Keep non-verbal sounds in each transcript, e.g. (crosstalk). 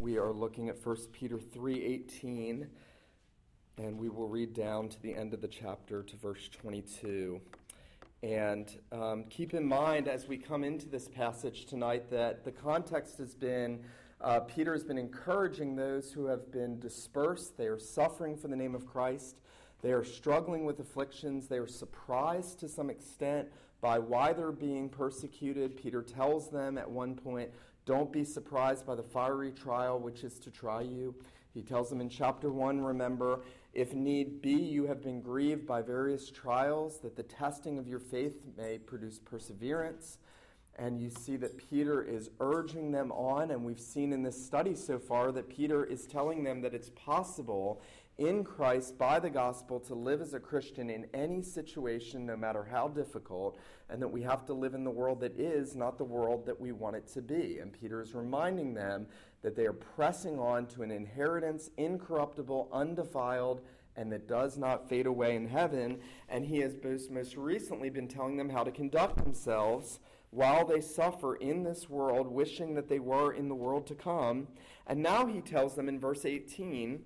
We are looking at 1 Peter 3:18 and we will read down to the end of the chapter to verse 22. And um, keep in mind as we come into this passage tonight that the context has been uh, Peter has been encouraging those who have been dispersed. They are suffering for the name of Christ. They are struggling with afflictions. They are surprised to some extent by why they're being persecuted. Peter tells them at one point, Don't be surprised by the fiery trial which is to try you. He tells them in chapter 1, remember, if need be, you have been grieved by various trials, that the testing of your faith may produce perseverance and you see that Peter is urging them on. And we've seen in this study so far that Peter is telling them that it's possible in Christ by the gospel to live as a Christian in any situation, no matter how difficult, and that we have to live in the world that is, not the world that we want it to be. And Peter is reminding them that they are pressing on to an inheritance incorruptible, undefiled, and that does not fade away in heaven. And he has most recently been telling them how to conduct themselves while they suffer in this world, wishing that they were in the world to come. And now he tells them in verse 18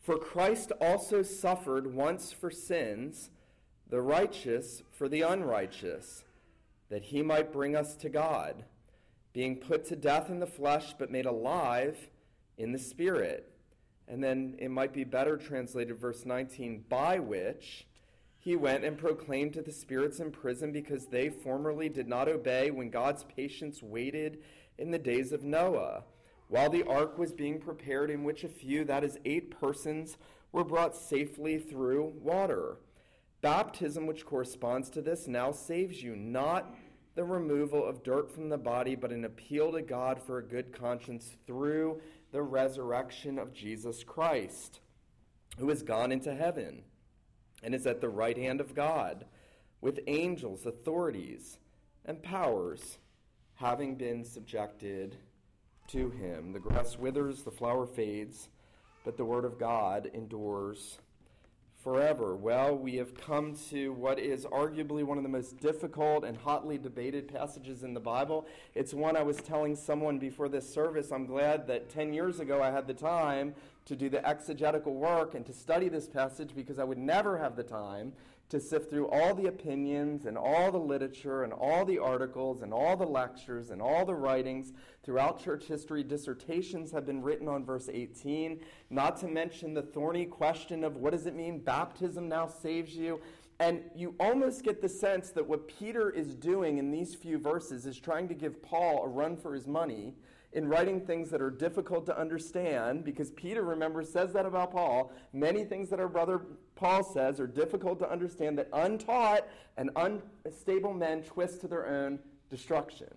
For Christ also suffered once for sins, the righteous for the unrighteous, that he might bring us to God, being put to death in the flesh, but made alive in the Spirit. And then it might be better translated, verse 19, by which he went and proclaimed to the spirits in prison because they formerly did not obey when God's patience waited in the days of Noah, while the ark was being prepared, in which a few, that is, eight persons, were brought safely through water. Baptism, which corresponds to this, now saves you, not the removal of dirt from the body, but an appeal to God for a good conscience through the resurrection of Jesus Christ, who has gone into heaven and is at the right hand of God, with angels, authorities, and powers having been subjected to him. The grass withers, the flower fades, but the word of God endures forever. Well, we have come to what is arguably one of the most difficult and hotly debated passages in the Bible. It's one I was telling someone before this service. I'm glad that 10 years ago I had the time to do the exegetical work and to study this passage because I would never have the time to sift through all the opinions and all the literature and all the articles and all the lectures and all the writings throughout church history. Dissertations have been written on verse 18, not to mention the thorny question of what does it mean baptism now saves you? And you almost get the sense that what Peter is doing in these few verses is trying to give Paul a run for his money in writing things that are difficult to understand, because Peter, remember, says that about Paul. Many things that our brother Paul says are difficult to understand, that untaught and unstable men twist to their own destruction.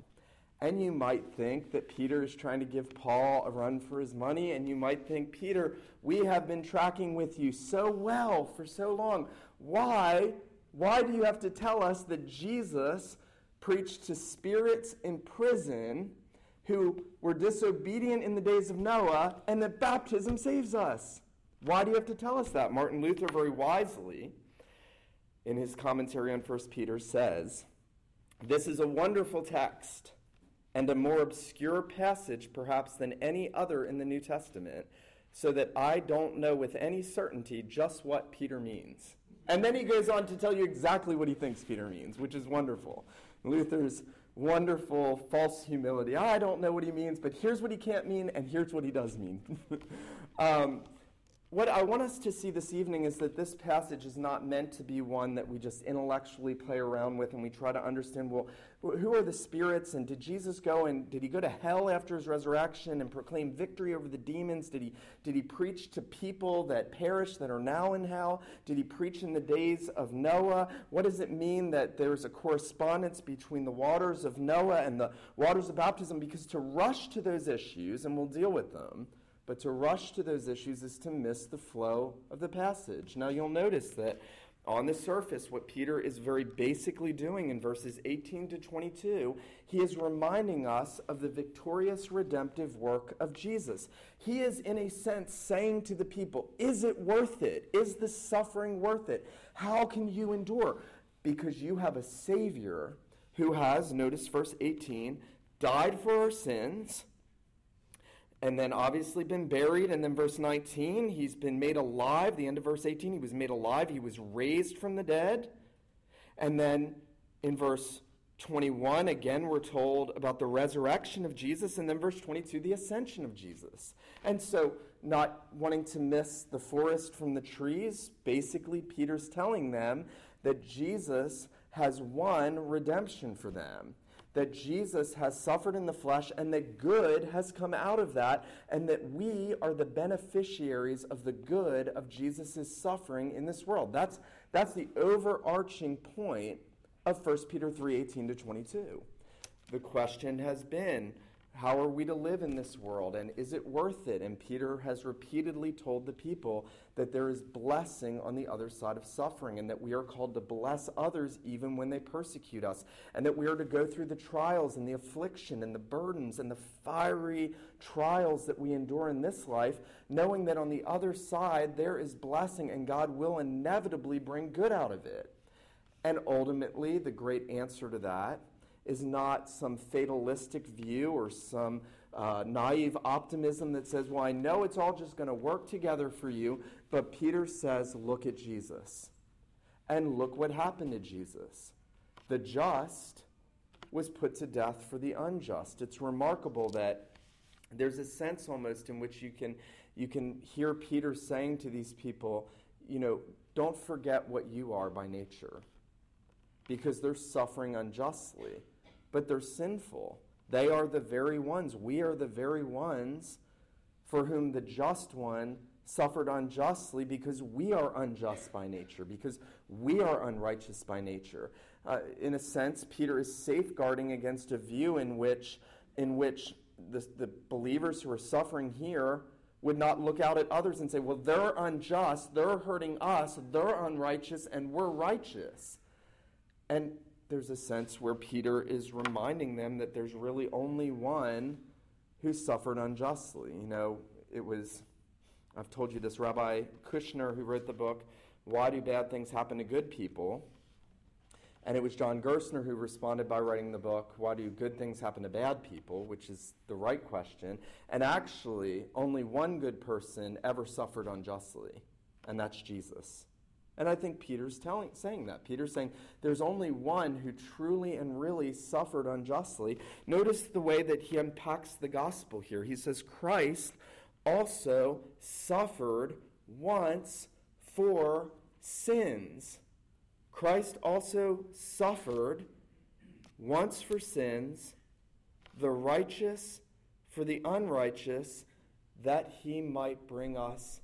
And you might think that Peter is trying to give Paul a run for his money, and you might think, Peter, we have been tracking with you so well for so long. Why? Why do you have to tell us that Jesus preached to spirits in prison who were disobedient in the days of Noah, and that baptism saves us. Why do you have to tell us that? Martin Luther, very wisely, in his commentary on 1 Peter, says this is a wonderful text and a more obscure passage, perhaps, than any other in the New Testament, so that I don't know with any certainty just what Peter means. And then he goes on to tell you exactly what he thinks Peter means, which is wonderful. Luther's wonderful false humility. I don't know what he means, but here's what he can't mean, and here's what he does mean. (laughs) um, what I want us to see this evening is that this passage is not meant to be one that we just intellectually play around with and we try to understand well, who are the spirits and did Jesus go and did he go to hell after his resurrection and proclaim victory over the demons? Did he, did he preach to people that perish that are now in hell? Did he preach in the days of Noah? What does it mean that there's a correspondence between the waters of Noah and the waters of baptism? Because to rush to those issues, and we'll deal with them, but to rush to those issues is to miss the flow of the passage. Now, you'll notice that on the surface, what Peter is very basically doing in verses 18 to 22, he is reminding us of the victorious redemptive work of Jesus. He is, in a sense, saying to the people, Is it worth it? Is the suffering worth it? How can you endure? Because you have a Savior who has, notice verse 18, died for our sins and then obviously been buried. And then verse 19, he's been made alive. The end of verse 18, he was made alive. He was raised from the dead. And then in verse 21, again, we're told about the resurrection of Jesus. And then verse 22, the ascension of Jesus. And so, not wanting to miss the forest from the trees, basically, Peter's telling them that Jesus has won redemption for them that Jesus has suffered in the flesh and that good has come out of that, and that we are the beneficiaries of the good of Jesus' suffering in this world. That's, that's the overarching point of 1 Peter 3 18 to 22. The question has been how are we to live in this world? And is it worth it? And Peter has repeatedly told the people that there is blessing on the other side of suffering, and that we are called to bless others even when they persecute us, and that we are to go through the trials and the affliction and the burdens and the fiery trials that we endure in this life, knowing that on the other side there is blessing and God will inevitably bring good out of it. And ultimately, the great answer to that is not some fatalistic view or some uh, naive optimism that says, well, I know it's all just going to work together for you. But Peter says, look at Jesus. And look what happened to Jesus. The just was put to death for the unjust. It's remarkable that there's a sense almost in which you can, you can hear Peter saying to these people, you know, don't forget what you are by nature because they're suffering unjustly but they're sinful. They are the very ones, we are the very ones for whom the just one suffered unjustly because we are unjust by nature, because we are unrighteous by nature. Uh, in a sense, Peter is safeguarding against a view in which, in which the, the believers who are suffering here would not look out at others and say, well, they're unjust, they're hurting us, they're unrighteous, and we're righteous. And there's a sense where Peter is reminding them that there's really only one who suffered unjustly. You know, it was, I've told you this, Rabbi Kushner, who wrote the book, Why Do Bad Things Happen to Good People? And it was John Gerstner who responded by writing the book, Why Do Good Things Happen to Bad People? which is the right question. And actually, only one good person ever suffered unjustly, and that's Jesus. And I think Peter's telling, saying that. Peter's saying there's only one who truly and really suffered unjustly. Notice the way that he unpacks the gospel here. He says, Christ also suffered once for sins. Christ also suffered once for sins, the righteous for the unrighteous, that he might bring us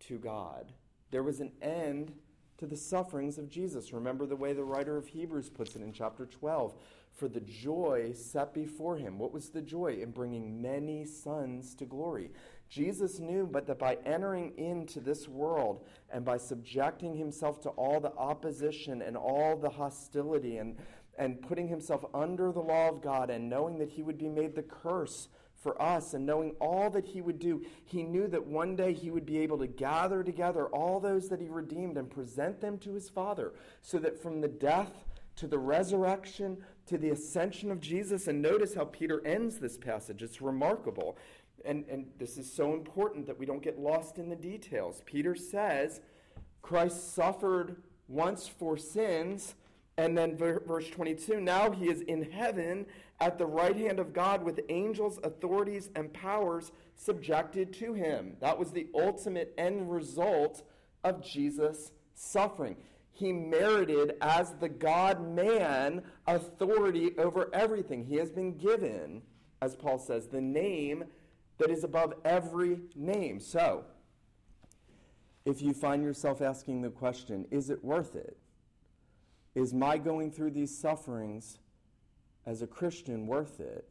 to God. There was an end to the sufferings of Jesus. Remember the way the writer of Hebrews puts it in chapter 12 for the joy set before him. What was the joy? In bringing many sons to glory. Jesus knew, but that by entering into this world and by subjecting himself to all the opposition and all the hostility and, and putting himself under the law of God and knowing that he would be made the curse for us and knowing all that he would do, he knew that one day he would be able to gather together all those that he redeemed and present them to his Father, so that from the death to the resurrection to the ascension of Jesus, and notice how Peter ends this passage, it's remarkable. And, and this is so important that we don't get lost in the details. Peter says, Christ suffered once for sins and then verse 22 now he is in heaven at the right hand of God with angels, authorities, and powers subjected to him. That was the ultimate end result of Jesus' suffering. He merited, as the God man, authority over everything. He has been given, as Paul says, the name that is above every name. So, if you find yourself asking the question, is it worth it? Is my going through these sufferings as a Christian worth it?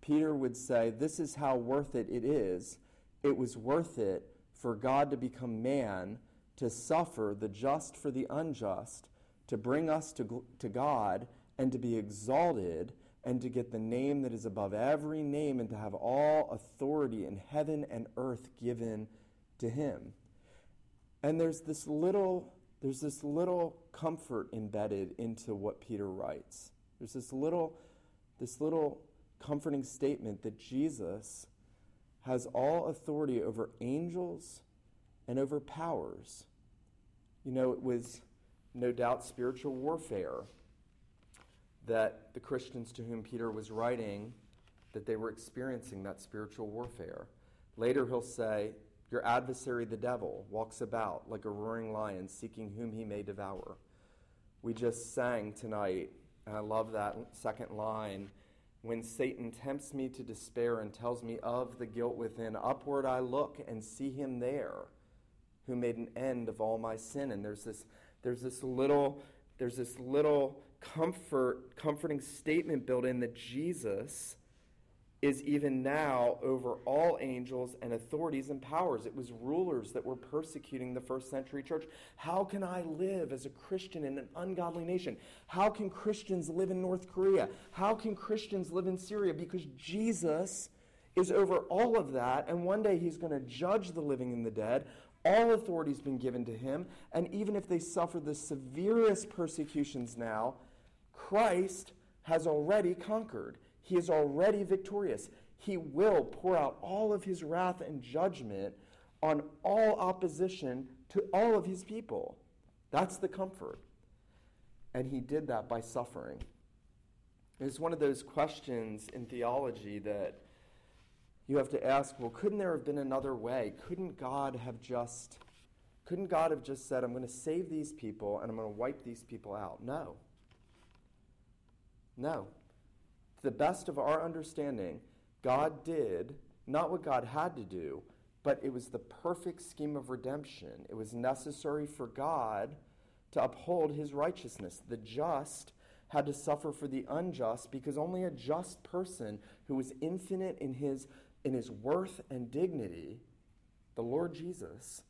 Peter would say, This is how worth it it is. It was worth it for God to become man, to suffer the just for the unjust, to bring us to, to God, and to be exalted, and to get the name that is above every name, and to have all authority in heaven and earth given to him. And there's this little there's this little comfort embedded into what Peter writes. There's this little, this little comforting statement that Jesus has all authority over angels and over powers. You know, it was no doubt spiritual warfare that the Christians to whom Peter was writing that they were experiencing that spiritual warfare. Later he'll say, your adversary the devil walks about like a roaring lion seeking whom he may devour. We just sang tonight, and I love that second line when Satan tempts me to despair and tells me of the guilt within, upward I look and see him there who made an end of all my sin. And there's this, there's this little, there's this little comfort, comforting statement built in that Jesus is even now over all angels and authorities and powers. It was rulers that were persecuting the first century church. How can I live as a Christian in an ungodly nation? How can Christians live in North Korea? How can Christians live in Syria? Because Jesus is over all of that, and one day he's going to judge the living and the dead. All authority's been given to him, and even if they suffer the severest persecutions now, Christ has already conquered. He is already victorious. He will pour out all of his wrath and judgment on all opposition to all of his people. That's the comfort. And he did that by suffering. It's one of those questions in theology that you have to ask, well, couldn't there have been another way? Couldn't God have just couldn't God have just said, I'm going to save these people and I'm going to wipe these people out? No. No the best of our understanding, God did not what God had to do, but it was the perfect scheme of redemption. It was necessary for God to uphold his righteousness. The just had to suffer for the unjust because only a just person who was infinite in his, in his worth and dignity, the Lord Jesus,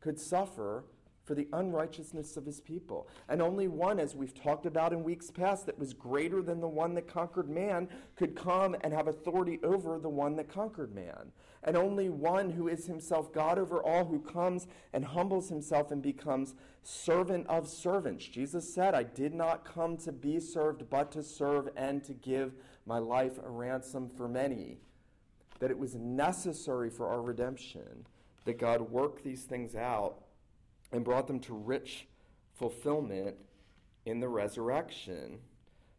could suffer for the unrighteousness of his people. And only one, as we've talked about in weeks past, that was greater than the one that conquered man could come and have authority over the one that conquered man. And only one who is himself God over all, who comes and humbles himself and becomes servant of servants. Jesus said, I did not come to be served, but to serve and to give my life a ransom for many. That it was necessary for our redemption that God work these things out and brought them to rich fulfillment in the resurrection.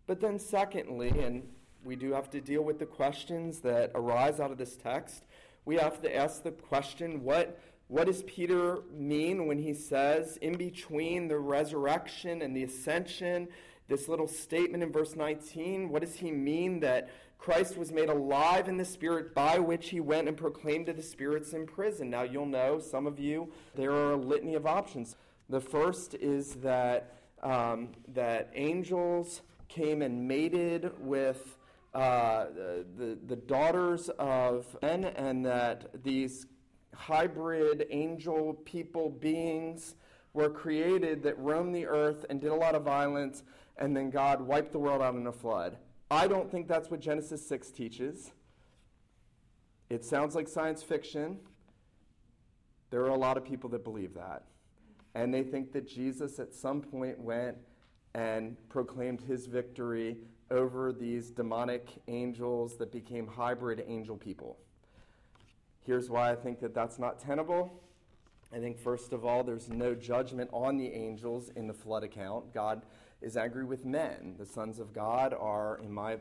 But then, secondly, and we do have to deal with the questions that arise out of this text, we have to ask the question what, what does Peter mean when he says, in between the resurrection and the ascension, this little statement in verse 19, what does he mean that Christ was made alive in the Spirit by which he went and proclaimed to the spirits in prison. Now, you'll know, some of you, there are a litany of options. The first is that, um, that angels came and mated with uh, the, the daughters of men, and that these hybrid angel people beings were created that roamed the earth and did a lot of violence, and then God wiped the world out in a flood. I don't think that's what Genesis 6 teaches. It sounds like science fiction. There are a lot of people that believe that. And they think that Jesus at some point went and proclaimed his victory over these demonic angels that became hybrid angel people. Here's why I think that that's not tenable. I think, first of all, there's no judgment on the angels in the flood account. God is angry with men. The sons of God are, in my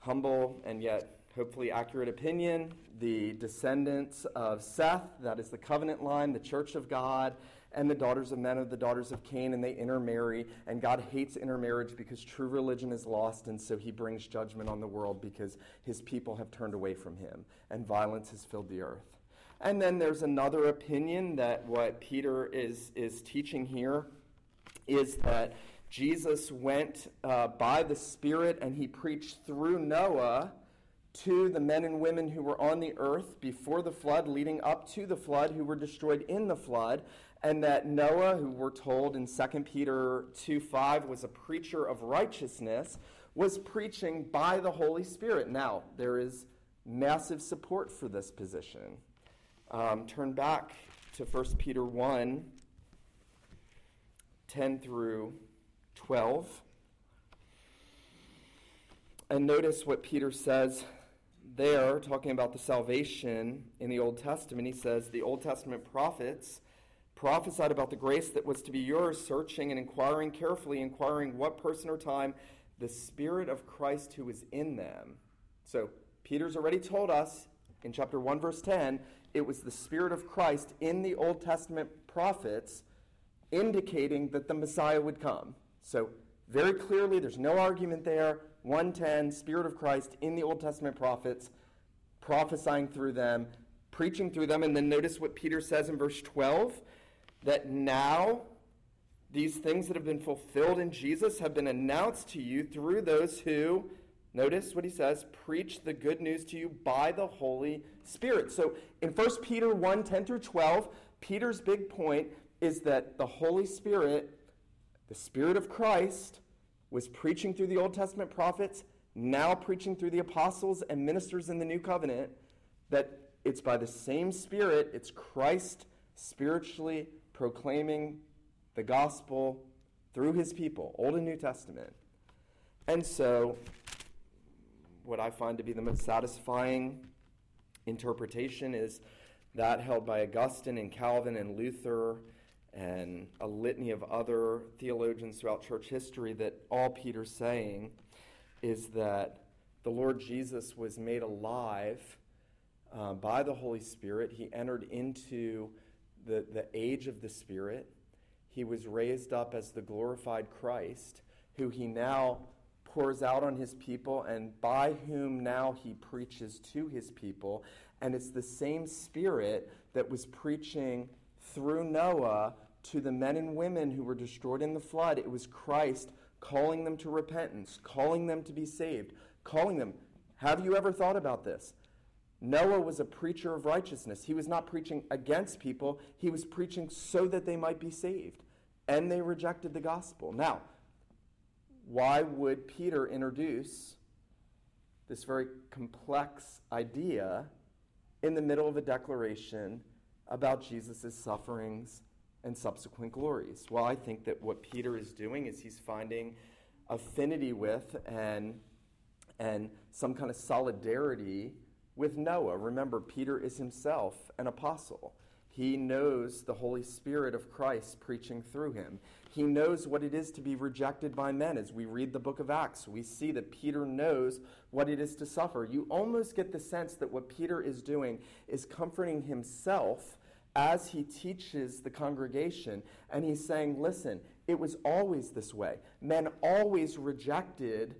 humble and yet hopefully accurate opinion, the descendants of Seth, that is the covenant line, the church of God, and the daughters of men are the daughters of Cain, and they intermarry. And God hates intermarriage because true religion is lost, and so he brings judgment on the world because his people have turned away from him, and violence has filled the earth. And then there's another opinion that what Peter is, is teaching here is that Jesus went uh, by the Spirit and he preached through Noah to the men and women who were on the earth before the flood, leading up to the flood, who were destroyed in the flood. And that Noah, who we're told in 2 Peter 2 5 was a preacher of righteousness, was preaching by the Holy Spirit. Now, there is massive support for this position. Um, turn back to 1 Peter 1 10 through 12. And notice what Peter says there, talking about the salvation in the Old Testament, he says the Old Testament prophets prophesied about the grace that was to be yours, searching and inquiring carefully, inquiring what person or time the Spirit of Christ who is in them. So, Peter's already told us in chapter 1, verse 10, it was the Spirit of Christ in the Old Testament prophets indicating that the Messiah would come. So, very clearly, there's no argument there. 110, Spirit of Christ in the Old Testament prophets, prophesying through them, preaching through them. And then notice what Peter says in verse 12 that now these things that have been fulfilled in Jesus have been announced to you through those who, notice what he says, preach the good news to you by the Holy Spirit. So in 1 Peter 1 10 through 12, Peter's big point is that the Holy Spirit, the Spirit of Christ, was preaching through the Old Testament prophets, now preaching through the apostles and ministers in the new covenant, that it's by the same Spirit, it's Christ spiritually proclaiming the gospel through his people, Old and New Testament. And so, what I find to be the most satisfying interpretation is that held by Augustine and Calvin and Luther and a litany of other theologians throughout church history that all Peter's saying is that the Lord Jesus was made alive uh, by the Holy Spirit. He entered into the, the age of the Spirit. He was raised up as the glorified Christ, who he now pours out on his people and by whom now he preaches to his people. And it's the same Spirit that was preaching through Noah to the men and women who were destroyed in the flood. It was Christ calling them to repentance, calling them to be saved, calling them. Have you ever thought about this? Noah was a preacher of righteousness. He was not preaching against people, he was preaching so that they might be saved. And they rejected the gospel. Now, why would Peter introduce this very complex idea in the middle of a declaration about Jesus' sufferings and subsequent glories? Well, I think that what Peter is doing is he's finding affinity with and, and some kind of solidarity with Noah. Remember, Peter is himself an apostle. He knows the Holy Spirit of Christ preaching through him. He knows what it is to be rejected by men. As we read the book of Acts, we see that Peter knows what it is to suffer. You almost get the sense that what Peter is doing is comforting himself as he teaches the congregation. And he's saying, listen, it was always this way. Men always rejected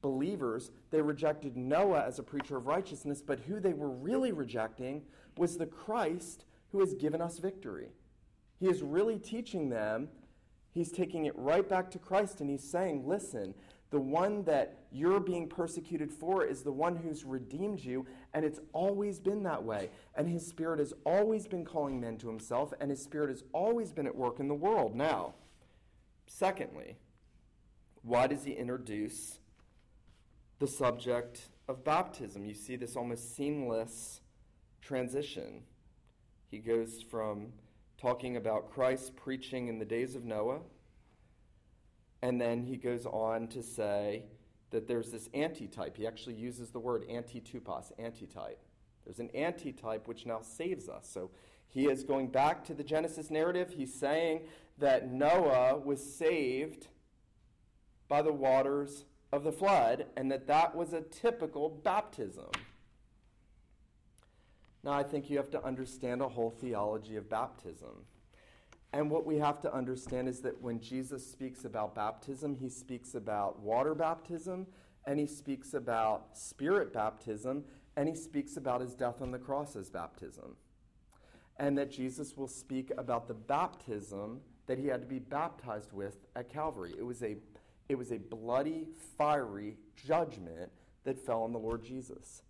believers, they rejected Noah as a preacher of righteousness, but who they were really rejecting was the Christ who has given us victory. He is really teaching them, he's taking it right back to Christ, and he's saying, listen, the one that you're being persecuted for is the one who's redeemed you, and it's always been that way. And his spirit has always been calling men to himself, and his spirit has always been at work in the world. Now, secondly, why does he introduce the subject of baptism. You see this almost seamless transition. He goes from talking about Christ preaching in the days of Noah, and then he goes on to say that there's this antitype. He actually uses the word antitupos, antitype. There's an antitype which now saves us. So he is going back to the Genesis narrative. He's saying that Noah was saved by the waters of the flood and that that was a typical baptism. Now, I think you have to understand a whole theology of baptism. And what we have to understand is that when Jesus speaks about baptism, he speaks about water baptism, and he speaks about spirit baptism, and he speaks about his death on the cross as baptism. And that Jesus will speak about the baptism that he had to be baptized with at Calvary. It was a it was a bloody, fiery judgment that fell on the Lord Jesus.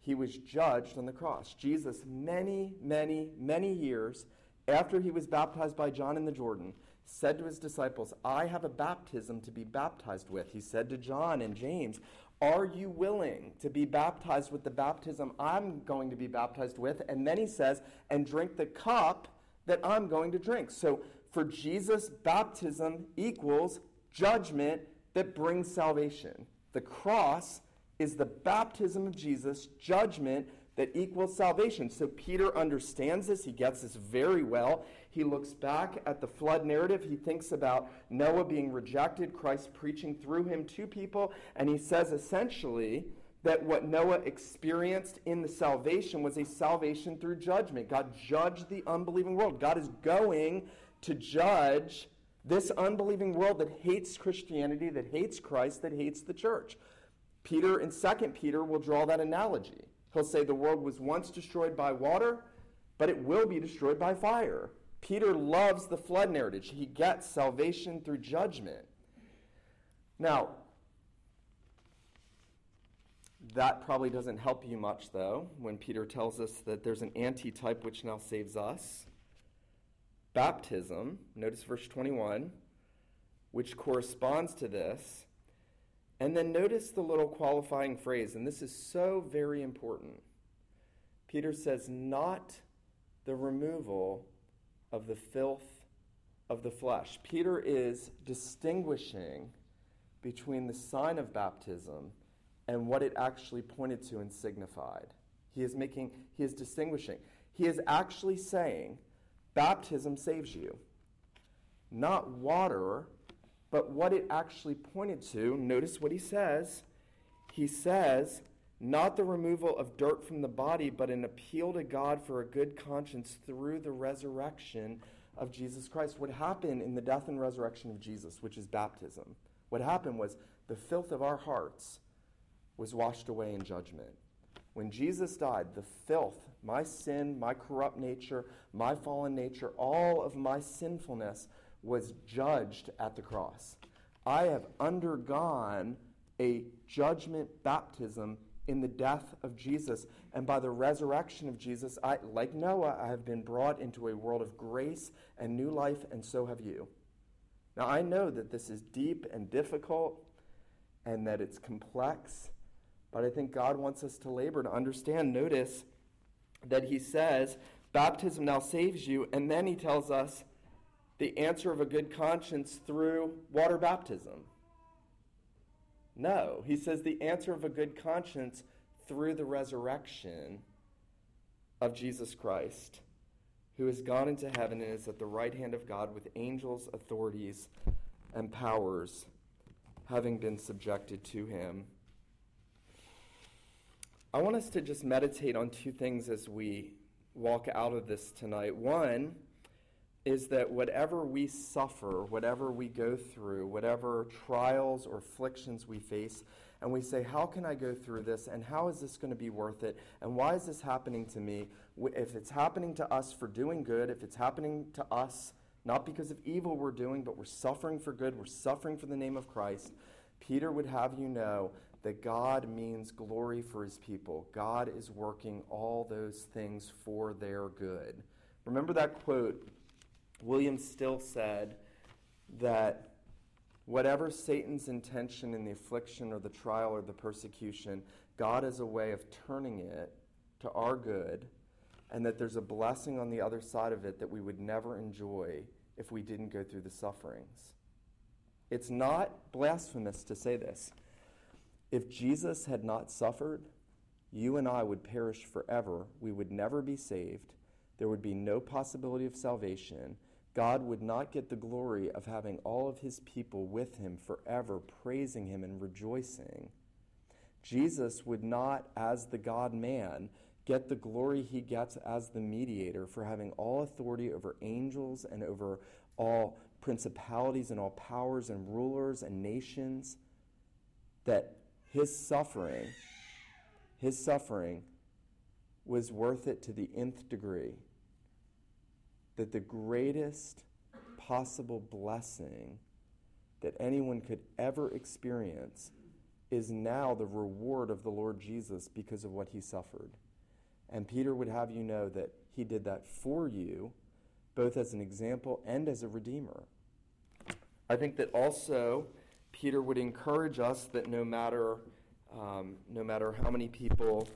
He was judged on the cross. Jesus, many, many, many years after he was baptized by John in the Jordan, said to his disciples, I have a baptism to be baptized with. He said to John and James, Are you willing to be baptized with the baptism I'm going to be baptized with? And then he says, And drink the cup that I'm going to drink. So for Jesus, baptism equals judgment that brings salvation. The cross is the baptism of Jesus, judgment that equals salvation. So Peter understands this. He gets this very well. He looks back at the flood narrative. He thinks about Noah being rejected, Christ preaching through him to people, and he says essentially that what Noah experienced in the salvation was a salvation through judgment. God judged the unbelieving world. God is going to judge this unbelieving world that hates Christianity, that hates Christ, that hates the church. Peter in 2 Peter will draw that analogy. He'll say the world was once destroyed by water, but it will be destroyed by fire. Peter loves the flood narrative. He gets salvation through judgment. Now, that probably doesn't help you much, though, when Peter tells us that there's an antitype which now saves us. Baptism, notice verse 21, which corresponds to this. And then notice the little qualifying phrase, and this is so very important. Peter says, not the removal of the filth of the flesh. Peter is distinguishing between the sign of baptism and what it actually pointed to and signified. He is making, he is distinguishing. He is actually saying baptism saves you. Not water, but what it actually pointed to. Notice what he says. He says, not the removal of dirt from the body, but an appeal to God for a good conscience through the resurrection of Jesus Christ. What happened in the death and resurrection of Jesus, which is baptism, what happened was the filth of our hearts was washed away in judgment. When Jesus died, the filth, my sin, my corrupt nature, my fallen nature, all of my sinfulness was judged at the cross. I have undergone a judgment baptism in the death of Jesus. And by the resurrection of Jesus, I, like Noah, I have been brought into a world of grace and new life, and so have you. Now, I know that this is deep and difficult and that it's complex but I think God wants us to labor to understand. Notice that he says, Baptism now saves you, and then he tells us the answer of a good conscience through water baptism. No, he says the answer of a good conscience through the resurrection of Jesus Christ, who has gone into heaven and is at the right hand of God with angels, authorities, and powers having been subjected to him. I want us to just meditate on two things as we walk out of this tonight. One is that whatever we suffer, whatever we go through, whatever trials or afflictions we face, and we say, How can I go through this? And how is this going to be worth it? And why is this happening to me? If it's happening to us for doing good, if it's happening to us not because of evil we're doing, but we're suffering for good, we're suffering for the name of Christ, Peter would have you know that God means glory for his people. God is working all those things for their good. Remember that quote? William Still said that whatever Satan's intention in the affliction or the trial or the persecution, God has a way of turning it to our good, and that there's a blessing on the other side of it that we would never enjoy if we didn't go through the sufferings. It's not blasphemous to say this. If Jesus had not suffered, you and I would perish forever. We would never be saved. There would be no possibility of salvation. God would not get the glory of having all of his people with him forever, praising him and rejoicing. Jesus would not, as the God man, get the glory he gets as the mediator for having all authority over angels and over all principalities and all powers and rulers and nations. That his suffering, his suffering was worth it to the nth degree. That the greatest possible blessing that anyone could ever experience is now the reward of the Lord Jesus because of what he suffered. And Peter would have you know that he did that for you, both as an example and as a redeemer. I think that also Peter would encourage us that no matter, um, no matter how many people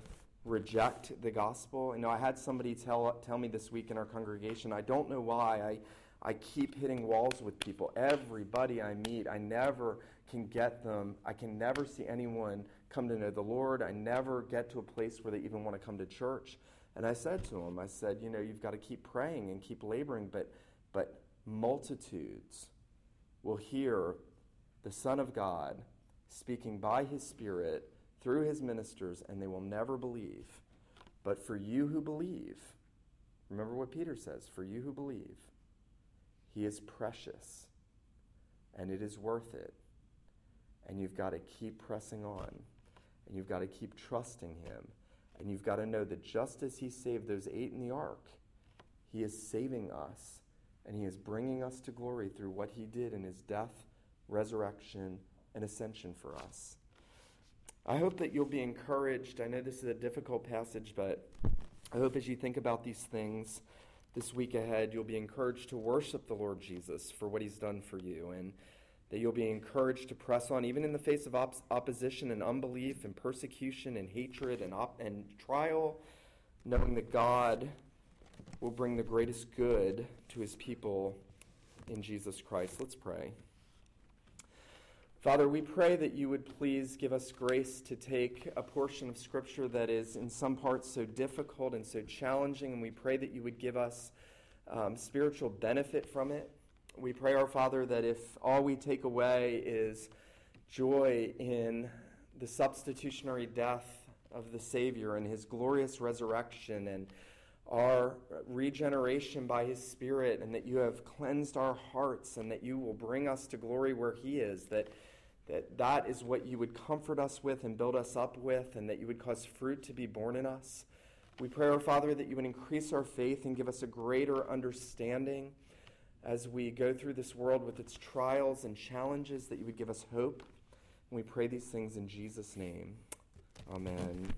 reject the gospel, you know, I had somebody tell, tell me this week in our congregation, I don't know why, I, I keep hitting walls with people. Everybody I meet, I never can get them, I can never see anyone come to know the Lord. I never get to a place where they even want to come to church. And I said to him, I said, you know, you've got to keep praying and keep laboring, but, but multitudes will hear the Son of God speaking by his Spirit through his ministers, and they will never believe. But for you who believe, remember what Peter says for you who believe, he is precious and it is worth it. And you've got to keep pressing on, and you've got to keep trusting him. And you've got to know that just as he saved those eight in the ark, he is saving us, and he is bringing us to glory through what he did in his death, resurrection, and ascension for us. I hope that you'll be encouraged. I know this is a difficult passage, but I hope as you think about these things this week ahead, you'll be encouraged to worship the Lord Jesus for what he's done for you, and that you'll be encouraged to press on, even in the face of op- opposition and unbelief and persecution and hatred and, op- and trial, knowing that God will bring the greatest good to his people in Jesus Christ. Let's pray. Father, we pray that you would please give us grace to take a portion of Scripture that is in some parts so difficult and so challenging, and we pray that you would give us um, spiritual benefit from it. We pray, our Father, that if all we take away is joy in the substitutionary death of the Savior and his glorious resurrection and our regeneration by his Spirit, and that you have cleansed our hearts and that you will bring us to glory where he is, that that that is what you would comfort us with and build us up with, and that you would cause fruit to be borne in us. We pray, our Father, that you would increase our faith and give us a greater understanding as we go through this world with its trials and challenges, that you would give us hope. And we pray these things in Jesus' name. Amen.